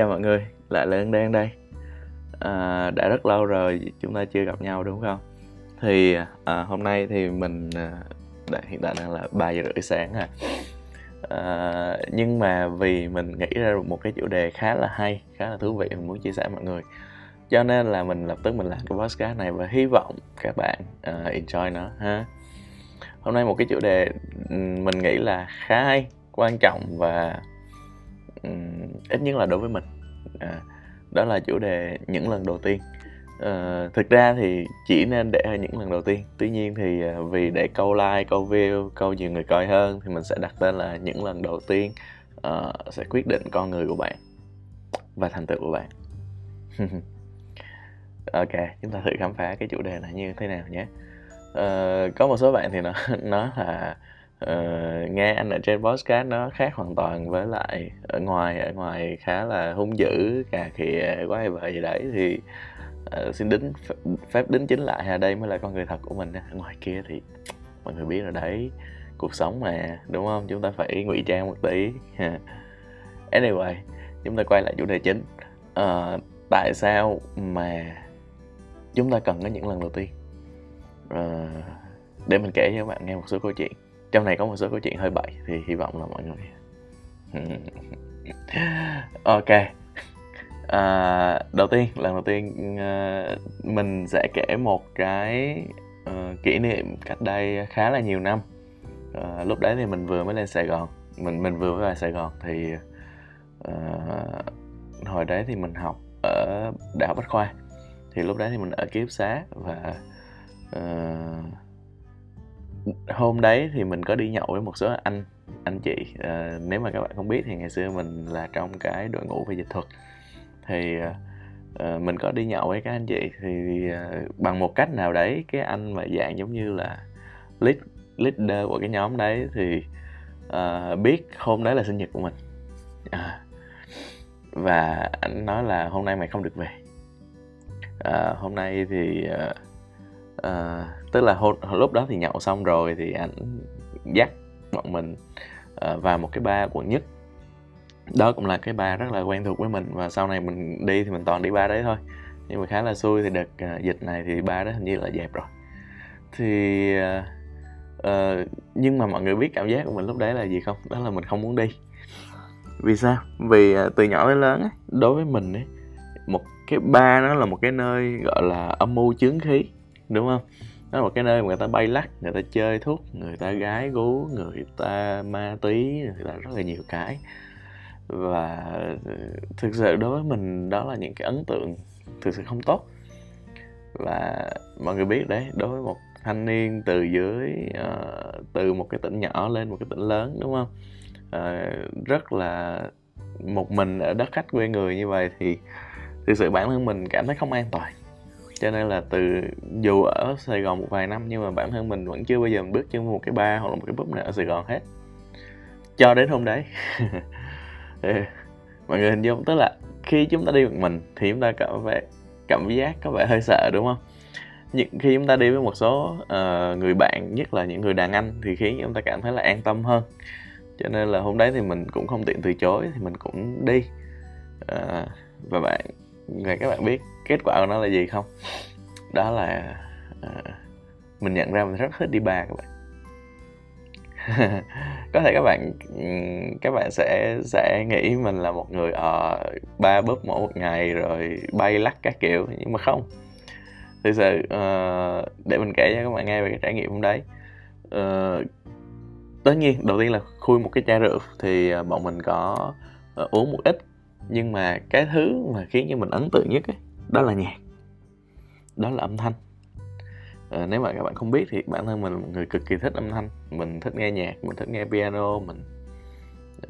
Xin chào mọi người, lại là Ân Đen đây à, Đã rất lâu rồi chúng ta chưa gặp nhau đúng không? Thì à, hôm nay thì mình à, hiện tại đang là 3 giờ rưỡi sáng à. à Nhưng mà vì mình nghĩ ra được một cái chủ đề khá là hay, khá là thú vị mình muốn chia sẻ với mọi người Cho nên là mình lập tức mình làm cái podcast này và hy vọng các bạn uh, enjoy nó ha Hôm nay một cái chủ đề mình nghĩ là khá hay, quan trọng và ít nhất là đối với mình. À, đó là chủ đề những lần đầu tiên. À, thực ra thì chỉ nên để ở những lần đầu tiên. Tuy nhiên thì à, vì để câu like câu view câu nhiều người coi hơn thì mình sẽ đặt tên là những lần đầu tiên uh, sẽ quyết định con người của bạn và thành tựu của bạn. Ok chúng ta thử khám phá cái chủ đề này như thế nào nhé. Uh, có một số bạn thì nó nó là uh, nghe anh ở trên podcast nó khác hoàn toàn với lại ở ngoài ở ngoài khá là hung dữ cà khịa quái vợ gì đấy thì uh, xin đính phép đính chính lại ở đây mới là con người thật của mình ở ngoài kia thì mọi người biết rồi đấy cuộc sống mà đúng không? Chúng ta phải ngụy trang một tí. Anyway chúng ta quay lại chủ đề chính. Uh, tại sao mà chúng ta cần có những lần đầu tiên? Uh, để mình kể cho các bạn nghe một số câu chuyện trong này có một số câu chuyện hơi bậy thì hy vọng là mọi người ok. À, đầu tiên lần đầu tiên uh, mình sẽ kể một cái uh, kỷ niệm cách đây khá là nhiều năm. Uh, lúc đấy thì mình vừa mới lên sài gòn. Mình mình vừa mới vào sài gòn thì uh, hồi đấy thì mình học ở đại học bách khoa. Thì lúc đấy thì mình ở ký túc xá và uh, hôm đấy thì mình có đi nhậu với một số anh anh chị. À, nếu mà các bạn không biết thì ngày xưa mình là trong cái đội ngũ về dịch thuật. Thì à, mình có đi nhậu với các anh chị thì à, bằng một cách nào đấy cái anh mà dạng giống như là lead leader của cái nhóm đấy thì à, biết hôm đấy là sinh nhật của mình. À, và anh nói là hôm nay mày không được về. À, hôm nay thì à, à, tức là hôm, lúc đó thì nhậu xong rồi thì anh dắt bọn mình à, vào một cái bar quận nhất. Đó cũng là cái bar rất là quen thuộc với mình và sau này mình đi thì mình toàn đi bar đấy thôi. Nhưng mà khá là xui thì đợt à, dịch này thì bar đó hình như là dẹp rồi. Thì à, à, nhưng mà mọi người biết cảm giác của mình lúc đấy là gì không? Đó là mình không muốn đi. Vì sao? Vì à, từ nhỏ đến lớn ấy, đối với mình ấy một cái ba nó là một cái nơi gọi là âm mưu chướng khí đúng không? Nó là một cái nơi mà người ta bay lắc người ta chơi thuốc người ta gái gú người ta ma túy người ta rất là nhiều cái. Và ừ, thực sự đối với mình đó là những cái ấn tượng thực sự không tốt. Và mọi người biết đấy đối với một thanh niên từ dưới uh, từ một cái tỉnh nhỏ lên một cái tỉnh lớn đúng không? Uh, rất là một mình ở đất khách quê người như vậy thì thực sự bản thân mình cảm thấy không an toàn cho nên là từ dù ở Sài Gòn một vài năm nhưng mà bản thân mình vẫn chưa bao giờ bước chân một cái bar hoặc là một cái pub nào ở Sài Gòn hết. Cho đến hôm đấy. Ừ. Mọi người hình dung tức là khi chúng ta đi một mình thì chúng ta cảm vẻ cảm giác có vẻ hơi sợ đúng không? Nhưng khi chúng ta đi với một số uh, người bạn nhất là những người đàn anh thì khiến chúng ta cảm thấy là an tâm hơn. Cho nên là hôm đấy thì mình cũng không tiện từ chối thì mình cũng đi. Uh, và bạn người các bạn biết kết quả của nó là gì không? Đó là uh, mình nhận ra mình rất thích đi bar các bạn. Có thể các bạn các bạn sẽ sẽ nghĩ mình là một người ở uh, ba bóp mỗi một ngày rồi bay lắc các kiểu nhưng mà không. Thực sự uh, để mình kể cho các bạn nghe về cái trải nghiệm hôm đấy. Uh, tất nhiên đầu tiên là khui một cái chai rượu thì bọn mình có uh, uống một ít. Nhưng mà cái thứ mà khiến cho mình ấn tượng nhất ấy, đó là nhạc. Đó là âm thanh. À, nếu mà các bạn không biết thì bản thân mình là một người cực kỳ thích âm thanh. Mình thích nghe nhạc mình thích nghe piano mình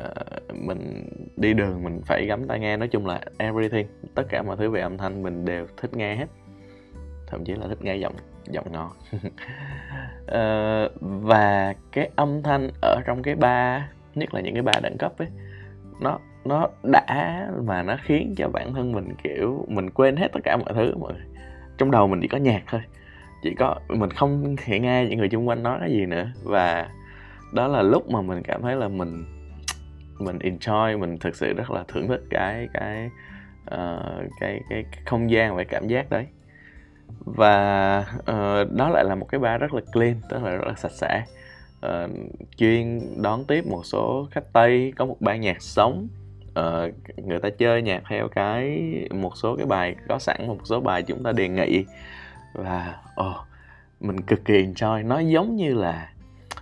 uh, mình đi đường mình phải gắm tai nghe. Nói chung là everything tất cả mọi thứ về âm thanh mình đều thích nghe hết. Thậm chí là thích nghe giọng giọng ngọt uh, ờ, và cái âm thanh ở trong cái bar nhất là những cái bar đẳng cấp ấy nó nó đã mà nó khiến cho bản thân mình kiểu mình quên hết tất cả mọi thứ mà trong đầu mình chỉ có nhạc thôi. Chỉ có mình không thể nghe những người xung quanh nói cái gì nữa. Và đó là lúc mà mình cảm thấy là mình mình enjoy mình thực sự rất là thưởng thức cái cái uh, cái, cái cái không gian và cảm giác đấy. Và uh, đó lại là một cái bar rất là clean tức là rất là sạch sẽ. Uh, chuyên đón tiếp một số khách tây có một ban nhạc sống uh, người ta chơi nhạc theo cái một số cái bài có sẵn một số bài chúng ta đề nghị. Và oh, mình cực kỳ enjoy. Nó giống như là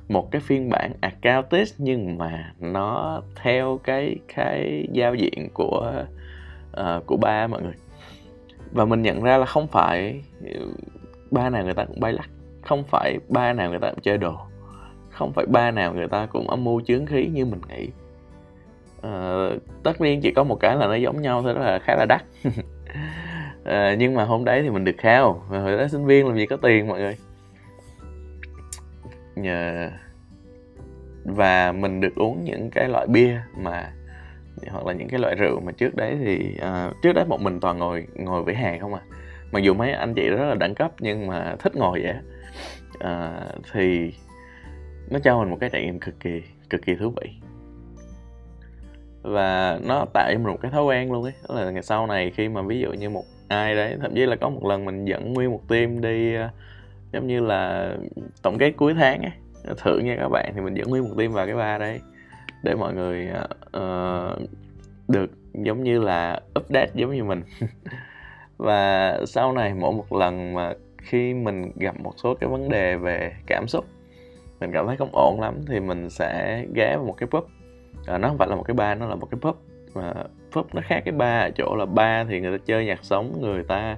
một cái phiên bản acoustic nhưng mà nó theo cái cái giao diện của uh, của ba mọi người. Và mình nhận ra là không phải ba nào người ta cũng bay lắc không phải ba nào người ta cũng chơi đồ không phải ba nào người ta cũng âm mưu chướng khí như mình nghĩ. Ờ, tất nhiên chỉ có một cái là nó giống nhau thôi đó là khá là đắt. Uh, nhưng mà hôm đấy thì mình được khao. Hồi đó sinh viên làm gì có tiền mọi người. Nhờ và mình được uống những cái loại bia mà hoặc là những cái loại rượu mà trước đấy thì uh, trước đấy một mình toàn ngồi ngồi vỉa hè không à. Mặc dù mấy anh chị rất là đẳng cấp nhưng mà thích ngồi vậy uh, thì nó cho mình một cái trải nghiệm cực kỳ cực kỳ thú vị và nó tạo cho mình một cái thói quen luôn ấy. Đó là ngày sau này khi mà ví dụ như một ai đấy thậm chí là có một lần mình dẫn nguyên một team đi uh, giống như là tổng kết cuối tháng ấy. Thử nha các bạn thì mình dẫn nguyên một team vào cái ba đấy để mọi người uh, được giống như là update giống như mình. Và sau này mỗi một lần mà khi mình gặp một số cái vấn đề về cảm xúc mình cảm thấy không ổn lắm thì mình sẽ ghé vào một cái pub à, nó không phải là một cái bar nó là một cái pub. Mà pub nó khác cái bar ở chỗ là bar thì người ta chơi nhạc sống người ta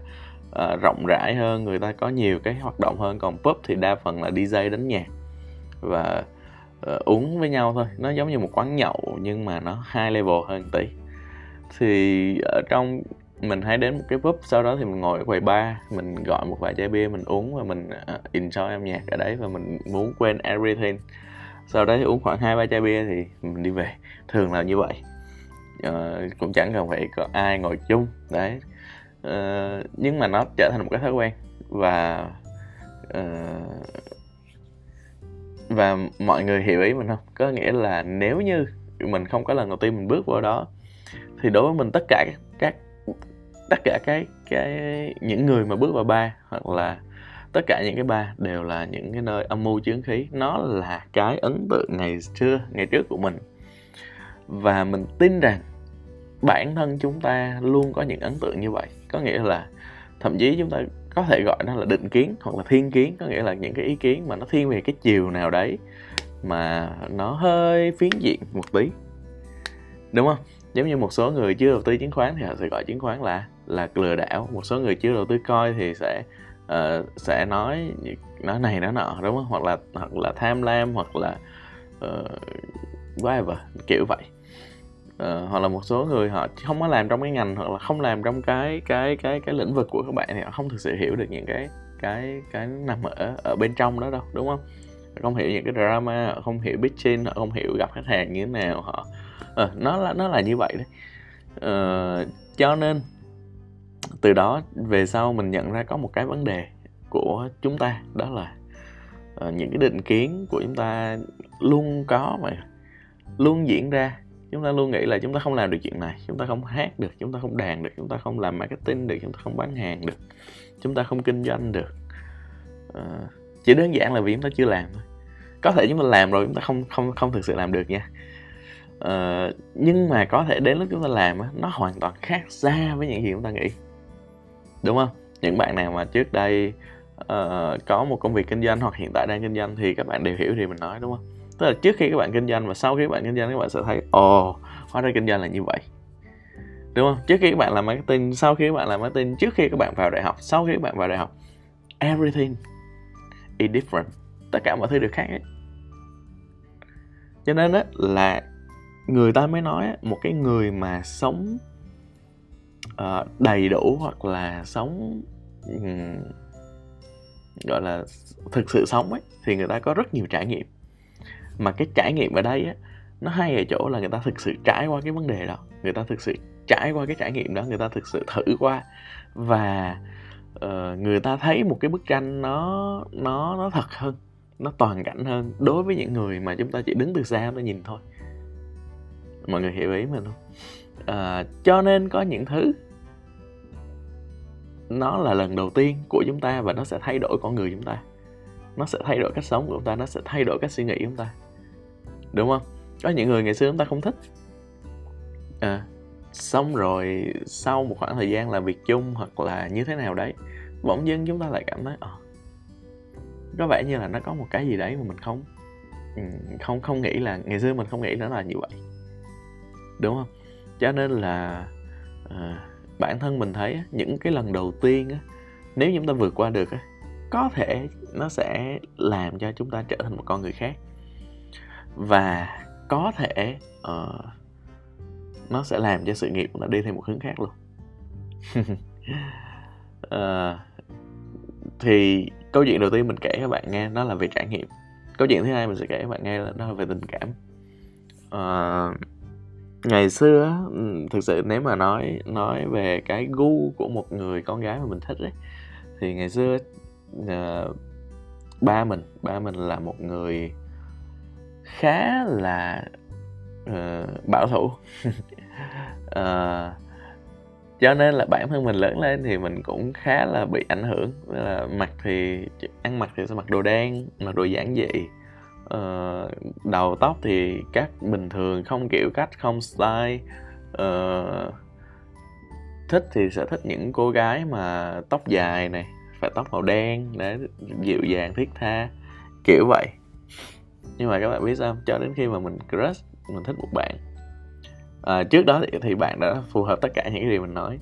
uh, rộng rãi hơn người ta có nhiều cái hoạt động hơn. Còn pub thì đa phần là DJ đánh nhạc và uh, uống với nhau thôi. Nó giống như một quán nhậu nhưng mà nó hai level hơn tí. Thì ở trong mình hay đến một cái pub sau đó thì mình ngồi ở quầy bar mình gọi một vài chai bia mình uống và mình uh, enjoy âm nhạc ở đấy và mình muốn quên everything sau đấy uống khoảng hai ba chai bia thì mình đi về. Thường là như vậy. Ờ, cũng chẳng cần phải có ai ngồi chung. Đấy. Ờ, nhưng mà nó trở thành một cái thói quen. Và uh, và mọi người hiểu ý mình không? Có nghĩa là nếu như mình không có lần đầu tiên mình bước vào đó thì đối với mình tất cả các tất cả cái cái những người mà bước vào ba hoặc là tất cả những cái ba đều là những cái nơi âm mưu chướng khí. Nó là cái ấn tượng ngày xưa, ngày trước của mình. Và mình tin rằng bản thân chúng ta luôn có những ấn tượng như vậy. Có nghĩa là thậm chí chúng ta có thể gọi nó là định kiến hoặc là thiên kiến. Có nghĩa là những cái ý kiến mà nó thiên về cái chiều nào đấy mà nó hơi phiến diện một tí. Đúng không? Giống như một số người chưa đầu tư chứng khoán thì họ sẽ gọi chứng khoán là là lừa đảo. Một số người chưa đầu tư coi thì sẽ uh, sẽ nói nói này nói nọ đúng không? Hoặc là hoặc là tham lam hoặc là uh, whatever kiểu vậy. Uh, hoặc là một số người họ không có làm trong cái ngành hoặc là không làm trong cái cái cái cái lĩnh vực của các bạn thì họ không thực sự hiểu được những cái cái cái nằm ở ở bên trong đó đâu đúng không? Không hiểu những cái drama họ không hiểu pitching họ không hiểu gặp khách hàng như thế nào họ uh, nó là nó là như vậy đấy. Uh, cho nên từ đó về sau mình nhận ra có một cái vấn đề của chúng ta đó là uh, những cái định kiến của chúng ta luôn có mà luôn diễn ra chúng ta luôn nghĩ là chúng ta không làm được chuyện này chúng ta không hát được chúng ta không đàn được chúng ta không làm marketing được chúng ta không bán hàng được chúng ta không kinh doanh được uh, chỉ đơn giản là vì chúng ta chưa làm thôi có thể chúng ta làm rồi chúng ta không không không thực sự làm được nha uh, nhưng mà có thể đến lúc chúng ta làm nó hoàn toàn khác xa với những gì chúng ta nghĩ đúng không? Những bạn nào mà trước đây uh, có một công việc kinh doanh hoặc hiện tại đang kinh doanh thì các bạn đều hiểu thì mình nói đúng không? Tức là trước khi các bạn kinh doanh và sau khi các bạn kinh doanh các bạn sẽ thấy ồ oh, hóa ra kinh doanh là như vậy. Đúng không? Trước khi các bạn làm marketing sau khi các bạn làm marketing trước khi các bạn vào đại học sau khi các bạn vào đại học everything is different. Tất cả mọi thứ đều khác ấy cho nên đó là người ta mới nói một cái người mà sống uh, đầy đủ hoặc là sống um, gọi là thực sự sống ấy thì người ta có rất nhiều trải nghiệm. Mà cái trải nghiệm ở đây á nó hay ở chỗ là người ta thực sự trải qua cái vấn đề đó người ta thực sự trải qua cái trải nghiệm đó người ta thực sự thử qua. Và uh, người ta thấy một cái bức tranh nó nó nó thật hơn nó toàn cảnh hơn đối với những người mà chúng ta chỉ đứng từ xa nó nhìn thôi. Mọi người hiểu ý mình không? À, cho nên có những thứ nó là lần đầu tiên của chúng ta và nó sẽ thay đổi con người chúng ta. Nó sẽ thay đổi cách sống của chúng ta nó sẽ thay đổi cách suy nghĩ của chúng ta. Đúng không? Có những người ngày xưa chúng ta không thích. À, xong rồi sau một khoảng thời gian làm việc chung hoặc là như thế nào đấy bỗng dưng chúng ta lại cảm thấy ờ, có vẻ như là nó có một cái gì đấy mà mình không ừ, không không nghĩ là ngày xưa mình không nghĩ nó là như vậy. Đúng không? Cho nên là à, bản thân mình thấy những cái lần đầu tiên á, nếu chúng ta vượt qua được á, có thể nó sẽ làm cho chúng ta trở thành một con người khác. Và có thể uh, nó sẽ làm cho sự nghiệp của nó đi theo một hướng khác luôn. Uh, thì câu chuyện đầu tiên mình kể các bạn nghe nó là về trải nghiệm. Câu chuyện thứ hai mình sẽ kể các bạn nghe là nó là về tình cảm. Uh, ngày xưa thực sự nếu mà nói nói về cái gu của một người con gái mà mình thích ấy thì ngày xưa uh, ba mình ba mình là một người khá là uh, bảo thủ. Uh, cho nên là bản thân mình lớn lên thì mình cũng khá là bị ảnh hưởng. Là mặc thì ăn mặc thì sẽ mặc đồ đen mặc đồ giản dị uh, đầu tóc thì cắt bình thường không kiểu cách không style. Uh, thích thì sẽ thích những cô gái mà tóc dài này phải tóc màu đen để dịu dàng thiết tha kiểu vậy. Nhưng mà các bạn biết sao cho đến khi mà mình crush mình thích một bạn. À, trước đó thì, thì bạn đã phù hợp tất cả những cái điều mình nói.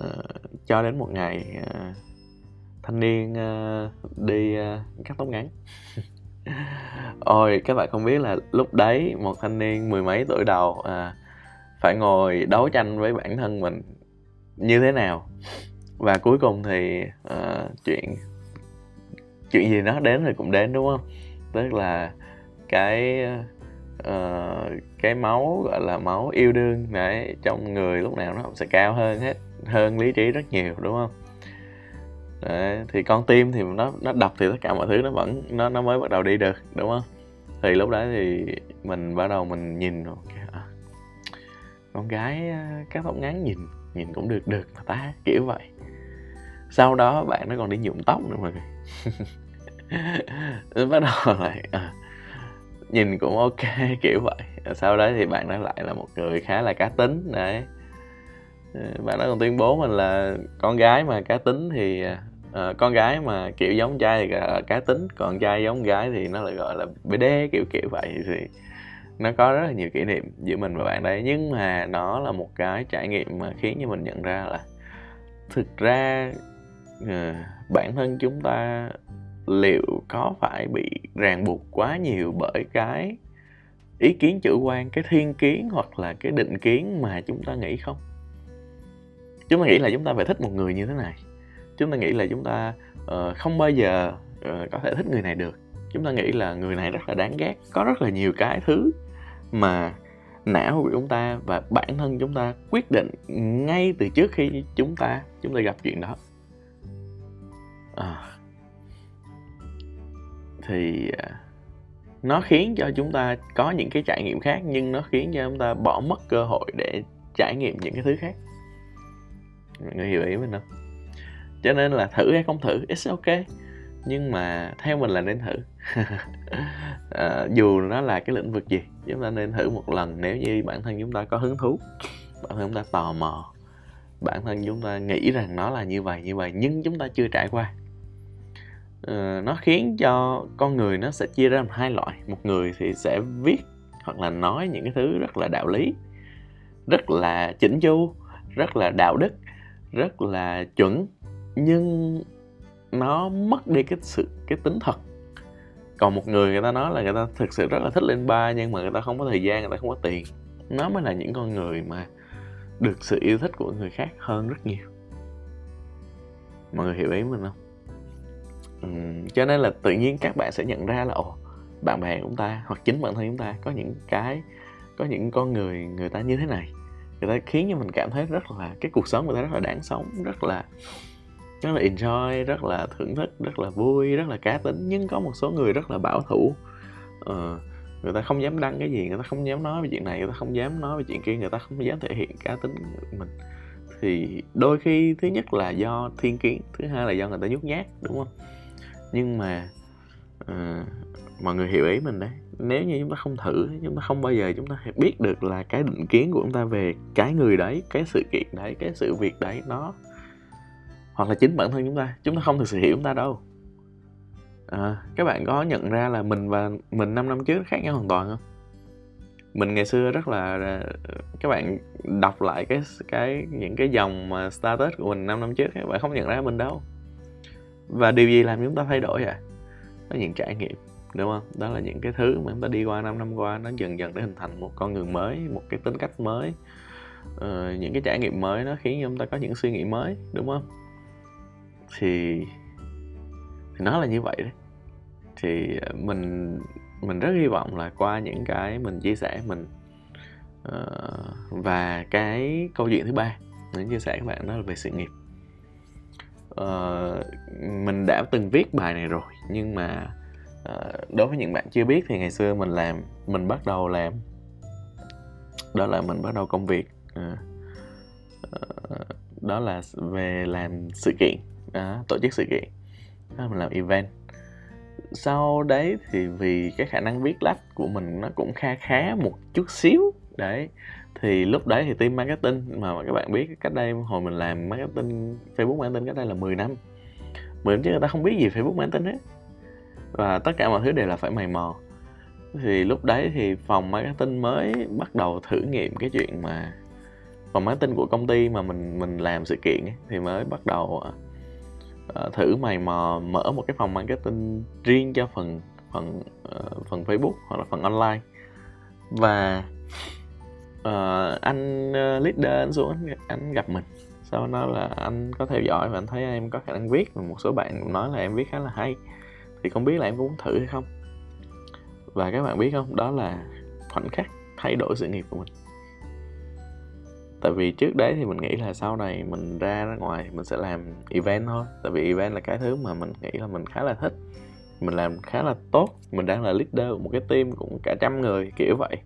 À, cho đến một ngày à, thanh niên uh, đi uh, cắt tóc ngắn. Ôi các bạn không biết là lúc đấy một thanh niên mười mấy tuổi đầu à, phải ngồi đấu tranh với bản thân mình như thế nào? Và cuối cùng thì uh, chuyện chuyện gì nó đến rồi cũng đến đúng không? Tức là cái uh, cái máu gọi là máu yêu đương đấy trong người lúc nào nó cũng sẽ cao hơn hết hơn lý trí rất nhiều đúng không? Đấy, thì con tim thì nó nó đập thì tất cả mọi thứ nó vẫn nó nó mới bắt đầu đi được đúng không? Thì lúc đấy thì mình bắt đầu mình nhìn rồi à, con gái à, các tóc ngắn nhìn nhìn cũng được được mà ta kiểu vậy. Sau đó bạn nó còn đi nhuộm tóc nữa mọi người. Bắt đầu lại à, nhìn cũng ok kiểu vậy. Sau đấy thì bạn nó lại là một người khá là cá tính đấy. Ờ, bạn nó còn tuyên bố mình là con gái mà cá tính thì uh, con gái mà kiểu giống trai thì là cá tính còn trai giống gái thì nó lại gọi là bd kiểu kiểu vậy thì nó có rất là nhiều kỷ niệm giữa mình và bạn đấy. Nhưng mà nó là một cái trải nghiệm mà khiến cho mình nhận ra là thực ra uh, bản thân chúng ta liệu có phải bị ràng buộc quá nhiều bởi cái ý kiến chủ quan cái thiên kiến hoặc là cái định kiến mà chúng ta nghĩ không? Chúng ta nghĩ là chúng ta phải thích một người như thế này. Chúng ta nghĩ là chúng ta uh, không bao giờ uh, có thể thích người này được. Chúng ta nghĩ là người này rất là đáng ghét có rất là nhiều cái thứ mà não của chúng ta và bản thân chúng ta quyết định ngay từ trước khi chúng ta chúng ta gặp chuyện đó. À, thì à, nó khiến cho chúng ta có những cái trải nghiệm khác nhưng nó khiến cho chúng ta bỏ mất cơ hội để trải nghiệm những cái thứ khác mọi người hiểu ý mình không? Cho nên là thử hay không thử it's ok. Nhưng mà theo mình là nên thử. À, dù nó là cái lĩnh vực gì chúng ta nên thử một lần. Nếu như bản thân chúng ta có hứng thú bản thân chúng ta tò mò bản thân chúng ta nghĩ rằng nó là như vậy như vậy nhưng chúng ta chưa trải qua. À, nó khiến cho con người nó sẽ chia ra làm hai loại. Một người thì sẽ viết hoặc là nói những cái thứ rất là đạo lý rất là chỉnh chu rất là đạo đức rất là chuẩn nhưng nó mất đi cái sự cái tính thật. Còn một người người ta nói là người ta thực sự rất là thích lên ba nhưng mà người ta không có thời gian người ta không có tiền. Nó mới là những con người mà được sự yêu thích của người khác hơn rất nhiều. Mọi người hiểu ý mình không? Ừ, cho nên là tự nhiên các bạn sẽ nhận ra là ồ bạn bè của chúng ta hoặc chính bản thân chúng ta có những cái có những con người người ta như thế này người ta khiến cho mình cảm thấy rất là cái cuộc sống người ta rất là đáng sống rất là rất là enjoy rất là thưởng thức rất là vui rất là cá tính. Nhưng có một số người rất là bảo thủ. Uh, người ta không dám đăng cái gì người ta không dám nói về chuyện này người ta không dám nói về chuyện kia người ta không dám thể hiện cá tính của mình. Thì đôi khi thứ nhất là do thiên kiến thứ hai là do người ta nhút nhát đúng không? Nhưng mà uh, mọi người hiểu ý mình đấy nếu như chúng ta không thử chúng ta không bao giờ chúng ta biết được là cái định kiến của chúng ta về cái người đấy cái sự kiện đấy cái sự việc đấy nó hoặc là chính bản thân chúng ta. Chúng ta không thực sự hiểu chúng ta đâu. À, các bạn có nhận ra là mình và mình 5 năm trước khác nhau hoàn toàn không? Mình ngày xưa rất là à, các bạn đọc lại cái cái những cái dòng mà status của mình 5 năm trước các bạn không nhận ra mình đâu. Và điều gì làm chúng ta thay đổi à đó những trải nghiệm đúng không? Đó là những cái thứ mà chúng ta đi qua 5 năm qua nó dần dần để hình thành một con người mới một cái tính cách mới. Ờ, những cái trải nghiệm mới nó khiến chúng ta có những suy nghĩ mới đúng không? Thì thì nó là như vậy đấy. Thì ờ, mình mình rất hy vọng là qua những cái mình chia sẻ mình uh, và cái câu chuyện thứ ba mình chia sẻ các bạn đó là về sự nghiệp. Uh, mình đã từng viết bài này rồi nhưng mà uh, Ờ, đối với những bạn chưa biết thì ngày xưa mình làm mình bắt đầu làm. Đó là mình bắt đầu công việc à, đó là về làm sự kiện à, tổ chức sự kiện. Đó, mình làm event. Sau đấy thì vì cái khả năng viết lách của mình nó cũng kha khá một chút xíu đấy. Thì lúc đấy thì team marketing mà các bạn biết cách đây hồi mình làm marketing Facebook marketing cách đây là 10 năm. 10 năm chứ người ta không biết gì Facebook marketing hết và tất cả mọi thứ đều là phải mày mò. Thì lúc đấy thì phòng marketing mới bắt đầu thử nghiệm cái chuyện mà phòng marketing của công ty mà mình mình làm sự kiện ấy, thì mới bắt đầu uh, thử mày mò mở một cái phòng marketing riêng cho phần phần uh, phần Facebook hoặc là phần online. Và uh, anh uh, leader anh xuống anh, anh gặp mình. Sau đó là anh có theo dõi và anh thấy em có khả năng viết và một số bạn cũng nói là em viết khá là hay thì không biết là em có muốn thử hay không? Và các bạn biết không? Đó là khoảnh khắc thay đổi sự nghiệp của mình. Tại vì trước đấy thì mình nghĩ là sau này mình ra ra ngoài mình sẽ làm event thôi. Tại vì event là cái thứ mà mình nghĩ là mình khá là thích. Mình làm khá là tốt. Mình đang là leader của một cái team cũng cả trăm người kiểu vậy.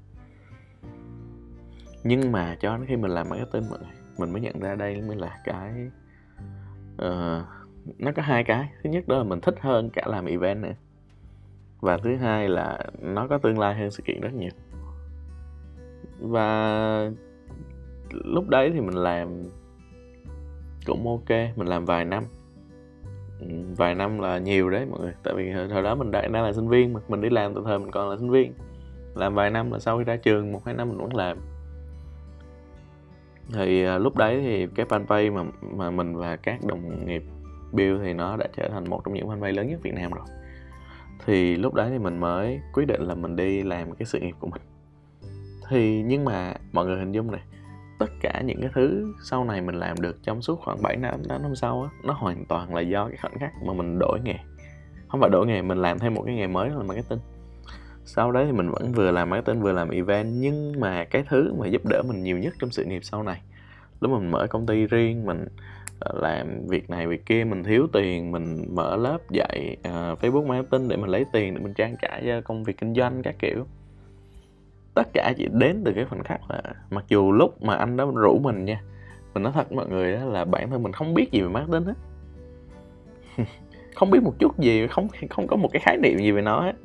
Nhưng mà cho đến khi mình làm marketing mọi người mình mới nhận ra đây mới là cái uh, nó có hai cái. Thứ nhất đó là mình thích hơn cả làm event nữa. Và thứ hai là nó có tương lai hơn sự kiện rất nhiều. Và lúc đấy thì mình làm cũng ok. Mình làm vài năm. Ừ, vài năm là nhiều đấy mọi người. Tại vì thời đó mình đã, đang là sinh viên mà. Mình đi làm từ thời mình còn là sinh viên. Làm vài năm là sau khi ra trường, một hai năm mình vẫn làm. Thì à, lúc đấy thì cái fanpage mà mà mình và các đồng nghiệp Bill thì nó đã trở thành một trong những fanpage lớn nhất Việt Nam rồi. Thì lúc đấy thì mình mới quyết định là mình đi làm cái sự nghiệp của mình. Thì nhưng mà mọi người hình dung này, tất cả những cái thứ sau này mình làm được trong suốt khoảng 7 năm 8 năm sau á, nó hoàn toàn là do cái khoảnh khắc mà mình đổi nghề. Không phải đổi nghề, mình làm thêm một cái nghề mới là marketing. Sau đấy thì mình vẫn vừa làm marketing, vừa làm event, nhưng mà cái thứ mà giúp đỡ mình nhiều nhất trong sự nghiệp sau này, lúc mình mở công ty riêng, mình Ờ, làm việc này việc kia mình thiếu tiền mình mở lớp dạy uh, Facebook marketing để mình lấy tiền để mình trang trải cho công việc kinh doanh các kiểu. Tất cả chỉ đến từ cái khoảnh khắc là mặc dù lúc mà anh đó rủ mình nha mình nói thật với mọi người đó là bản thân mình không biết gì về marketing hết. Không biết một chút gì không không có một cái khái niệm gì về nó hết.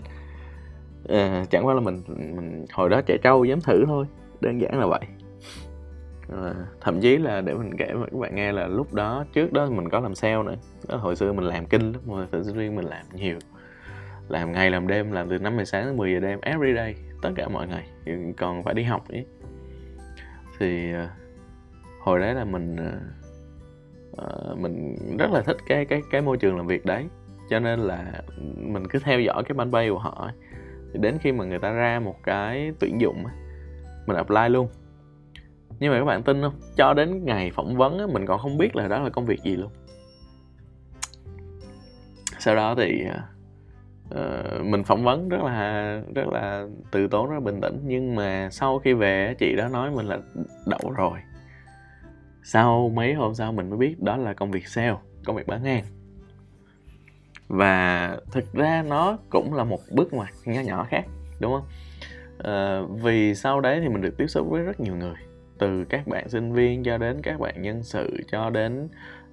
À, chẳng qua là mình mình hồi đó trẻ trâu dám thử thôi đơn giản là vậy à, thậm chí là để mình kể với các bạn nghe là lúc đó trước đó mình có làm sale nữa. Đó, hồi xưa mình làm kinh lắm mà tự riêng mình làm nhiều. Làm ngày làm đêm làm từ 5 giờ sáng đến 10 giờ đêm every day tất cả mọi ngày. Còn phải đi học ấy thì ờ, hồi đấy là mình uh, mình rất là thích cái cái cái môi trường làm việc đấy. Cho nên là mình cứ theo dõi cái bay của họ thì đến khi mà người ta ra một cái tuyển dụng mình apply luôn nhưng mà các bạn tin không? Cho đến ngày phỏng vấn mình còn không biết là đó là công việc gì luôn. Sau đó thì uh, mình phỏng vấn rất là rất là từ tốn rất là bình tĩnh. Nhưng mà sau khi về chị đó nói mình là đậu rồi. Sau mấy hôm sau mình mới biết đó là công việc sale công việc bán hàng. Và thực ra nó cũng là một bước ngoặt nhỏ nhỏ khác đúng không? Uh, vì sau đấy thì mình được tiếp xúc với rất nhiều người từ các bạn sinh viên cho đến các bạn nhân sự cho đến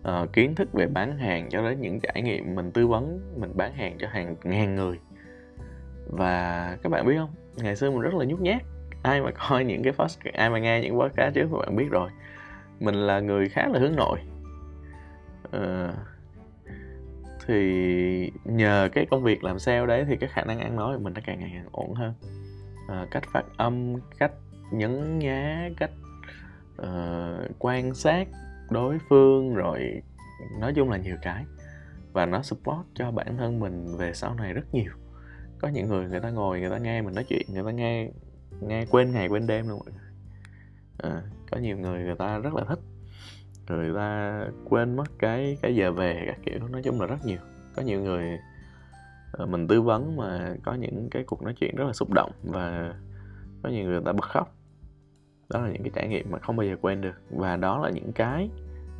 uh, kiến thức về bán hàng cho đến những trải nghiệm mình tư vấn mình bán hàng cho hàng ngàn người. Và các bạn biết không? Ngày xưa mình rất là nhút nhát. Ai mà coi những cái post ai mà nghe những podcast trước các bạn biết rồi. Mình là người khá là hướng nội. Uh, thì nhờ cái công việc làm sale đấy thì cái khả năng ăn nói của mình nó càng ngày càng ổn hơn. Uh, cách phát âm cách nhấn nhá cách uh, quan sát đối phương rồi nói chung là nhiều cái. Và nó support cho bản thân mình về sau này rất nhiều. Có những người người ta ngồi người ta nghe mình nói chuyện người ta nghe nghe quên ngày quên đêm luôn mọi người. À, có nhiều người người ta rất là thích. Người ta quên mất cái cái giờ về các kiểu nói chung là rất nhiều. Có nhiều người ờ, mình tư vấn mà có những cái cuộc nói chuyện rất là xúc động và có nhiều người, người ta bật khóc đó là những cái trải nghiệm mà không bao giờ quên được. Và đó là những cái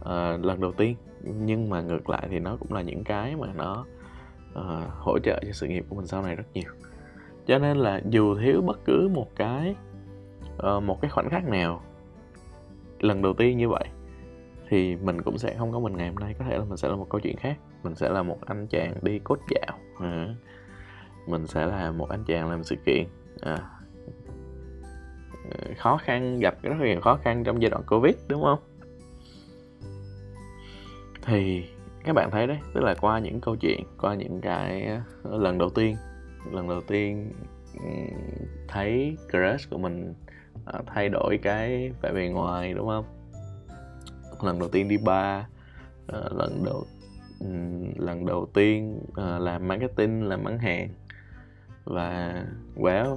uh, lần đầu tiên. Nhưng mà ngược lại thì nó cũng là những cái mà nó uh, hỗ trợ cho sự nghiệp của mình sau này rất nhiều. Cho nên là dù thiếu bất cứ một cái uh, một cái khoảnh khắc nào lần đầu tiên như vậy thì mình cũng sẽ không có mình ngày hôm nay. Có thể là mình sẽ là một câu chuyện khác. Mình sẽ là một anh chàng đi cốt dạo. À, mình sẽ là một anh chàng làm sự kiện. À, khó khăn, gặp rất nhiều khó khăn trong giai đoạn covid, đúng không? Thì các bạn thấy đấy, tức là qua những câu chuyện, qua những cái ờ, lần đầu tiên, lần đầu tiên thấy crush của mình ờ, thay đổi cái vẻ bề ngoài, đúng không? Lần đầu tiên đi bar ờ, lần đầu lần đầu tiên làm marketing, làm bán hàng và well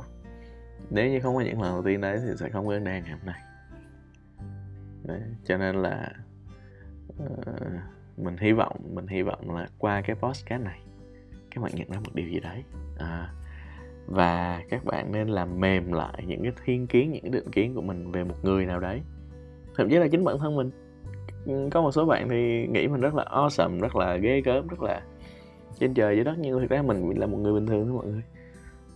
nếu như không có những lần đầu tiên đấy thì sẽ không có đang ngày hôm nay. Đấy, cho nên là uh, mình hy vọng mình hy vọng là qua cái podcast này các bạn nhận ra một điều gì đấy. À, và các bạn nên làm mềm lại những cái thiên kiến những cái định kiến của mình về một người nào đấy. Thậm chí là chính bản thân mình. Có một số bạn thì nghĩ mình rất là awesome rất là ghê gớm rất là trên trời dưới đất nhưng thực ra mình là một người bình thường thôi mọi người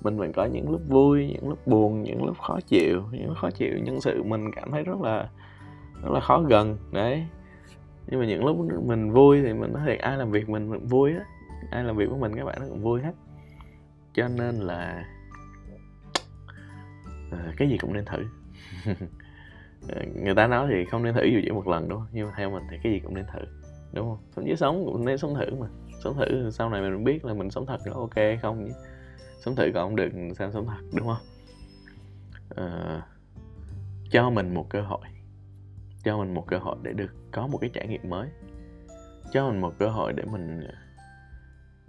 mình vẫn có những lúc vui những lúc buồn những lúc khó chịu những lúc khó chịu nhân sự mình cảm thấy rất là rất là khó gần đấy. Nhưng mà những lúc mình vui thì mình nói thiệt ai làm việc mình, vui á. Ai làm việc với mình các bạn nó cũng vui hết. Cho nên là à, cái gì cũng nên thử. Ờ, người ta nói thì không nên thử dù chỉ một lần đúng không? Nhưng mà theo mình thì cái gì cũng nên thử đúng không? Thậm chí sống cũng nên sống thử mà. Sống thử sau này mình biết là mình sống thật là ok không nhé sống thử còn không được sao sống thật đúng không? À, cho mình một cơ hội. Cho mình một cơ hội để được có một cái trải nghiệm mới. Cho mình một cơ hội để mình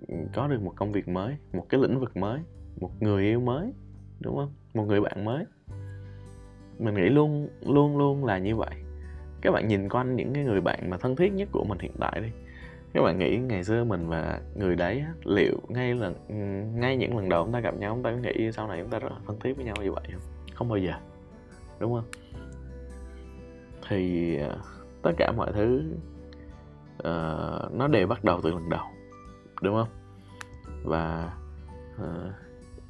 ờ, có được một công việc mới một cái lĩnh vực mới một người yêu mới đúng không? Một người bạn mới. Mình nghĩ luôn luôn luôn là như vậy. Các bạn nhìn quanh những cái người bạn mà thân thiết nhất của mình hiện tại đi các bạn nghĩ ngày xưa mình và người đấy liệu ngay lần ừ, ngay những lần đầu chúng ta gặp nhau chúng ta có nghĩ sau này chúng ta rất là thân thiết với nhau như vậy không? Không bao giờ đúng không? Thì ờ, tất cả mọi thứ uh, nó đều bắt đầu từ lần đầu đúng không? Và uh,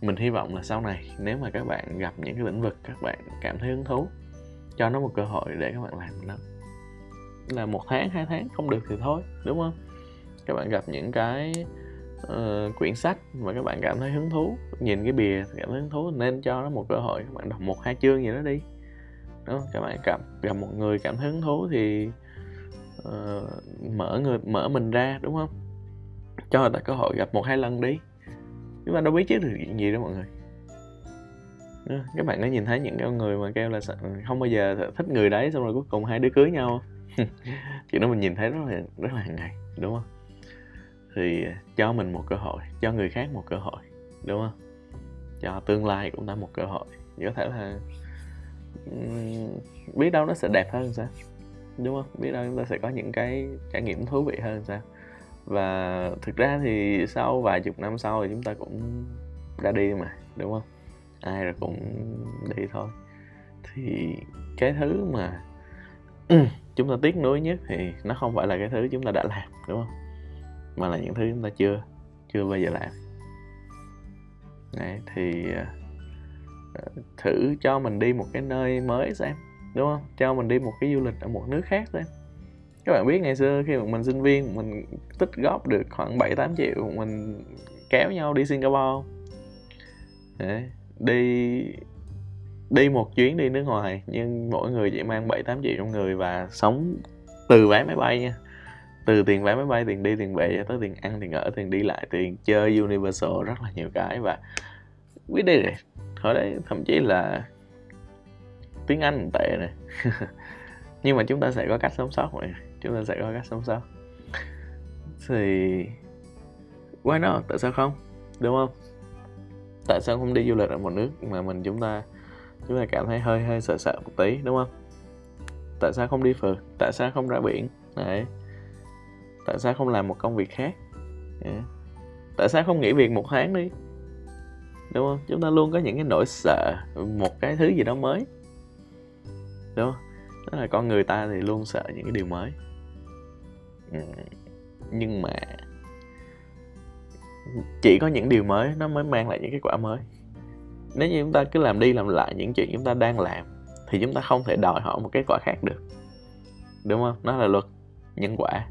mình hy vọng là sau này nếu mà các bạn gặp những cái lĩnh vực các bạn cảm thấy hứng thú cho nó một cơ hội để các bạn làm nó. Là một tháng hai tháng không được thì thôi đúng không? Các bạn gặp những cái uh, quyển sách mà các bạn cảm thấy hứng thú nhìn cái bìa cảm thấy hứng thú nên cho nó một cơ hội các bạn đọc một hai chương gì đó đi. Đúng không? các bạn gặp gặp một người cảm thấy hứng thú thì uh, mở người mở mình ra đúng không? Cho người ta cơ hội gặp một hai lần đi. Chúng ta đâu biết chứ được chuyện gì đó mọi người. Các bạn có nhìn thấy những cái người mà kêu là không bao giờ thích người đấy xong rồi cuối cùng hai đứa cưới nhau chuyện đó mình nhìn thấy rất là rất là hàng ngày đúng không? Thì cho mình một cơ hội, cho người khác một cơ hội, đúng không? Cho tương lai cũng đã một cơ hội. Có thể là biết đâu nó sẽ đẹp hơn sao? Đúng không? Biết đâu chúng ta sẽ có những cái trải nghiệm thú vị hơn sao? Và thực ra thì sau vài chục năm sau thì chúng ta cũng ra đi mà, đúng không? Ai rồi cũng đi thôi. Thì cái thứ mà chúng ta tiếc nuối nhất thì nó không phải là cái thứ chúng ta đã làm, đúng không? Mà là những thứ chúng ta chưa chưa bao giờ làm. Đấy, thì à, à, thử cho mình đi một cái nơi mới xem đúng không? Cho mình đi một cái du lịch ở một nước khác xem. Các bạn biết ngày xưa khi mà mình sinh viên mình tích góp được khoảng 7 8 triệu mình kéo nhau đi Singapore Đấy. đi đi một chuyến đi nước ngoài nhưng mỗi người chỉ mang 7 8 triệu trong người và sống từ vé máy bay nha từ tiền vé máy bay, tiền đi, tiền về cho tới tiền ăn, tiền ở, tiền đi lại, tiền chơi universal rất là nhiều cái và quyết đi rồi hồi đấy thậm chí là tiếng anh tệ này nhưng mà chúng ta sẽ có cách sống sót mọi chúng ta sẽ có cách sống sót. Thì why not? Tại sao không? Đúng không? Tại sao không đi du lịch ở một nước mà mình chúng ta chúng ta cảm thấy hơi hơi sợ sợ một tí, đúng không? Tại sao không đi phượt? Tại sao không ra biển? Đấy tại sao không làm một công việc khác? Yeah. tại sao không nghỉ việc một tháng đi? Đúng không? Chúng ta luôn có những cái nỗi sợ, một cái thứ gì đó mới. Đúng không? Tức là con người ta thì luôn sợ những cái điều mới. Ừ. nhưng mà chỉ có những điều mới nó mới mang lại những kết quả mới. Nếu như chúng ta cứ làm đi làm lại những chuyện chúng ta đang làm, thì chúng ta không thể đòi hỏi một kết quả khác được. Đúng không? Nó là luật, nhân quả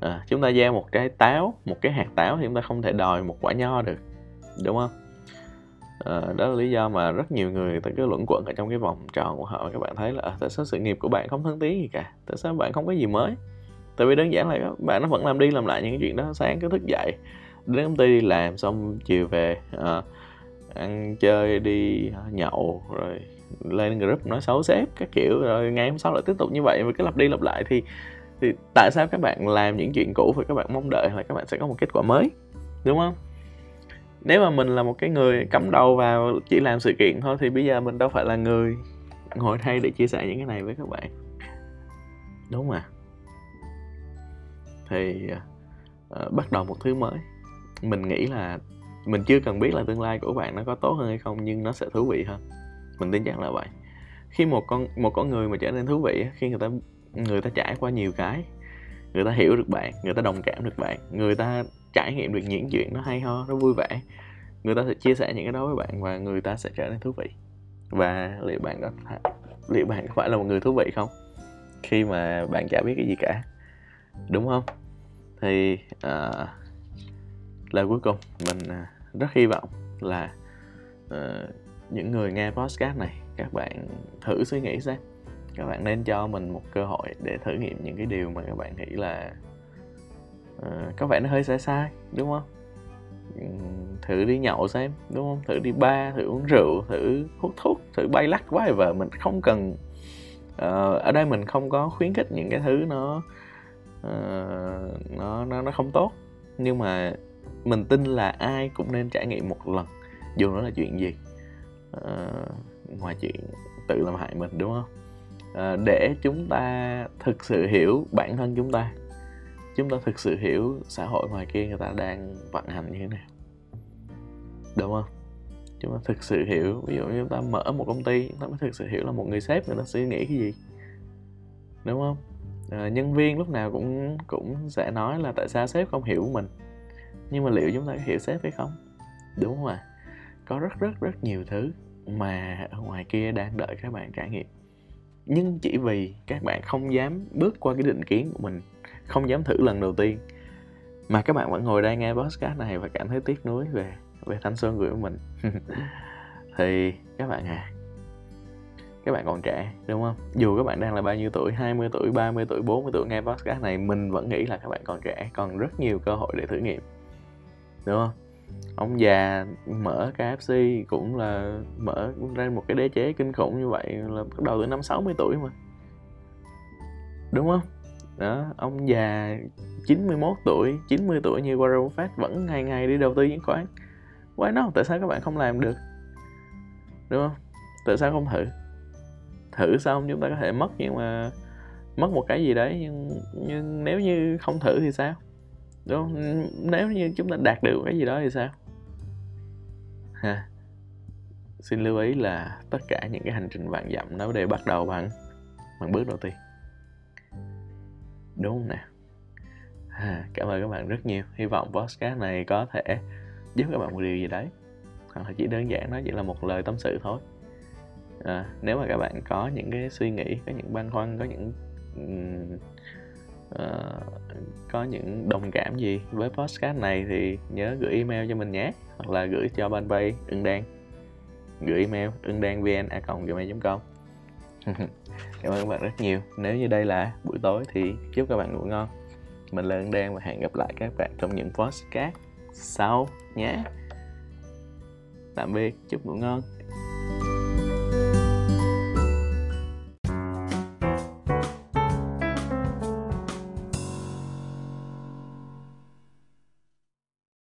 à, chúng ta gieo một cái táo một cái hạt táo thì chúng ta không thể đòi một quả nho được đúng không? À, đó là lý do mà rất nhiều người ta cứ luẩn quẩn ở trong cái vòng tròn của họ các bạn thấy là à, tại sao sự nghiệp của bạn không thăng tiến gì cả? Tại sao bạn không có gì mới? Tại vì đơn giản là bạn nó vẫn làm đi làm lại những cái chuyện đó sáng cứ thức dậy đến công ty đi làm xong chiều về à, ăn chơi đi à, nhậu rồi lên group nói xấu sếp các kiểu rồi ngày hôm sau lại tiếp tục như vậy. Và cứ lặp đi lặp lại thì thì tại sao các bạn làm những chuyện cũ và các bạn mong đợi là các bạn sẽ có một kết quả mới? Đúng không? Nếu mà mình là một cái người cắm đầu vào chỉ làm sự kiện thôi thì bây giờ mình đâu phải là người ngồi đây để chia sẻ những cái này với các bạn. Đúng mà. Thì uh, bắt đầu một thứ mới. Mình nghĩ là mình chưa cần biết là tương lai của bạn nó có tốt hơn hay không nhưng nó sẽ thú vị hơn. Mình tin chắc là vậy. Khi một con một con người mà trở nên thú vị khi người ta người ta trải qua nhiều cái. Người ta hiểu được bạn người ta đồng cảm được bạn người ta trải nghiệm được những chuyện nó hay ho nó vui vẻ. Người ta sẽ chia sẻ những cái đó với bạn và người ta sẽ trở nên thú vị. Và liệu bạn có phải, liệu bạn có phải là một người thú vị không? Khi mà bạn chả biết cái gì cả. Đúng không? Thì uh, lời cuối cùng mình uh, rất hy vọng là uh, những người nghe podcast này các bạn thử suy nghĩ xem các bạn nên cho mình một cơ hội để thử nghiệm những cái điều mà các bạn nghĩ là uh, có vẻ nó hơi sai sai đúng không? Thử đi nhậu xem đúng không? Thử đi ba thử uống rượu thử hút thuốc thử bay lắc quá vợ mình không cần uh, ở đây mình không có khuyến khích những cái thứ nó uh, nó nó nó không tốt. Nhưng mà mình tin là ai cũng nên trải nghiệm một lần dù nó là chuyện gì. Uh, ngoài chuyện tự làm hại mình đúng không? Ờ, để chúng ta thực sự hiểu bản thân chúng ta. Chúng ta thực sự hiểu xã hội ngoài kia người ta đang vận hành như thế nào. Đúng không? Chúng ta thực sự hiểu ví dụ như chúng ta mở một công ty chúng ta mới thực sự hiểu là một người sếp người ta suy nghĩ cái gì. Đúng không? À, nhân viên lúc nào cũng cũng sẽ nói là tại sao sếp không hiểu mình. Nhưng mà liệu chúng ta có hiểu sếp hay không? Đúng không ạ? À? có rất rất rất nhiều thứ mà ở ngoài kia đang đợi các bạn trải nghiệm nhưng chỉ vì các bạn không dám bước qua cái định kiến của mình, không dám thử lần đầu tiên, mà các bạn vẫn ngồi đây nghe podcast này và cảm thấy tiếc nuối về về thanh xuân của mình. Thì các bạn à các bạn còn trẻ, đúng không? Dù các bạn đang là bao nhiêu tuổi 20 tuổi 30 tuổi 40 tuổi nghe podcast này, mình vẫn nghĩ là các bạn còn trẻ, còn rất nhiều cơ hội để thử nghiệm, đúng không? Ông già mở KFC cũng là mở ra một cái đế chế kinh khủng như vậy là bắt đầu từ năm 60 tuổi mà. Đúng không? Đó, ông già 91 tuổi 90 tuổi như Warren Buffett vẫn ngày ngày đi đầu tư chứng khoán. Why not? Tại sao các bạn không làm được? Đúng không? Tại sao không thử? Thử xong chúng ta có thể mất nhưng mà mất một cái gì đấy, nhưng nhưng nếu như không thử thì sao? Đúng không? Nếu như chúng ta đạt được cái gì đó thì sao? Ha. Xin lưu ý là tất cả những cái hành trình vạn dặm nó đều bắt đầu bằng bằng bước đầu tiên. Đúng không nào à, cảm ơn các bạn rất nhiều. Hy vọng podcast này có thể giúp các bạn một điều gì đấy. Hoặc là chỉ đơn giản nó chỉ là một lời tâm sự thôi. À, nếu mà các bạn có những cái suy nghĩ có những băn khoăn có những uh, có những đồng cảm gì với podcast này thì nhớ gửi email cho mình nhé. Hoặc là gửi cho bên bay ưng đan. Gửi email ưng đan vn a gmail com. Cảm ơn các bạn rất nhiều. Nếu như đây là buổi tối thì chúc các bạn ngủ ngon. Mình là ưng đan và hẹn gặp lại các bạn trong những podcast sau nhé. Tạm biệt chúc ngủ ngon.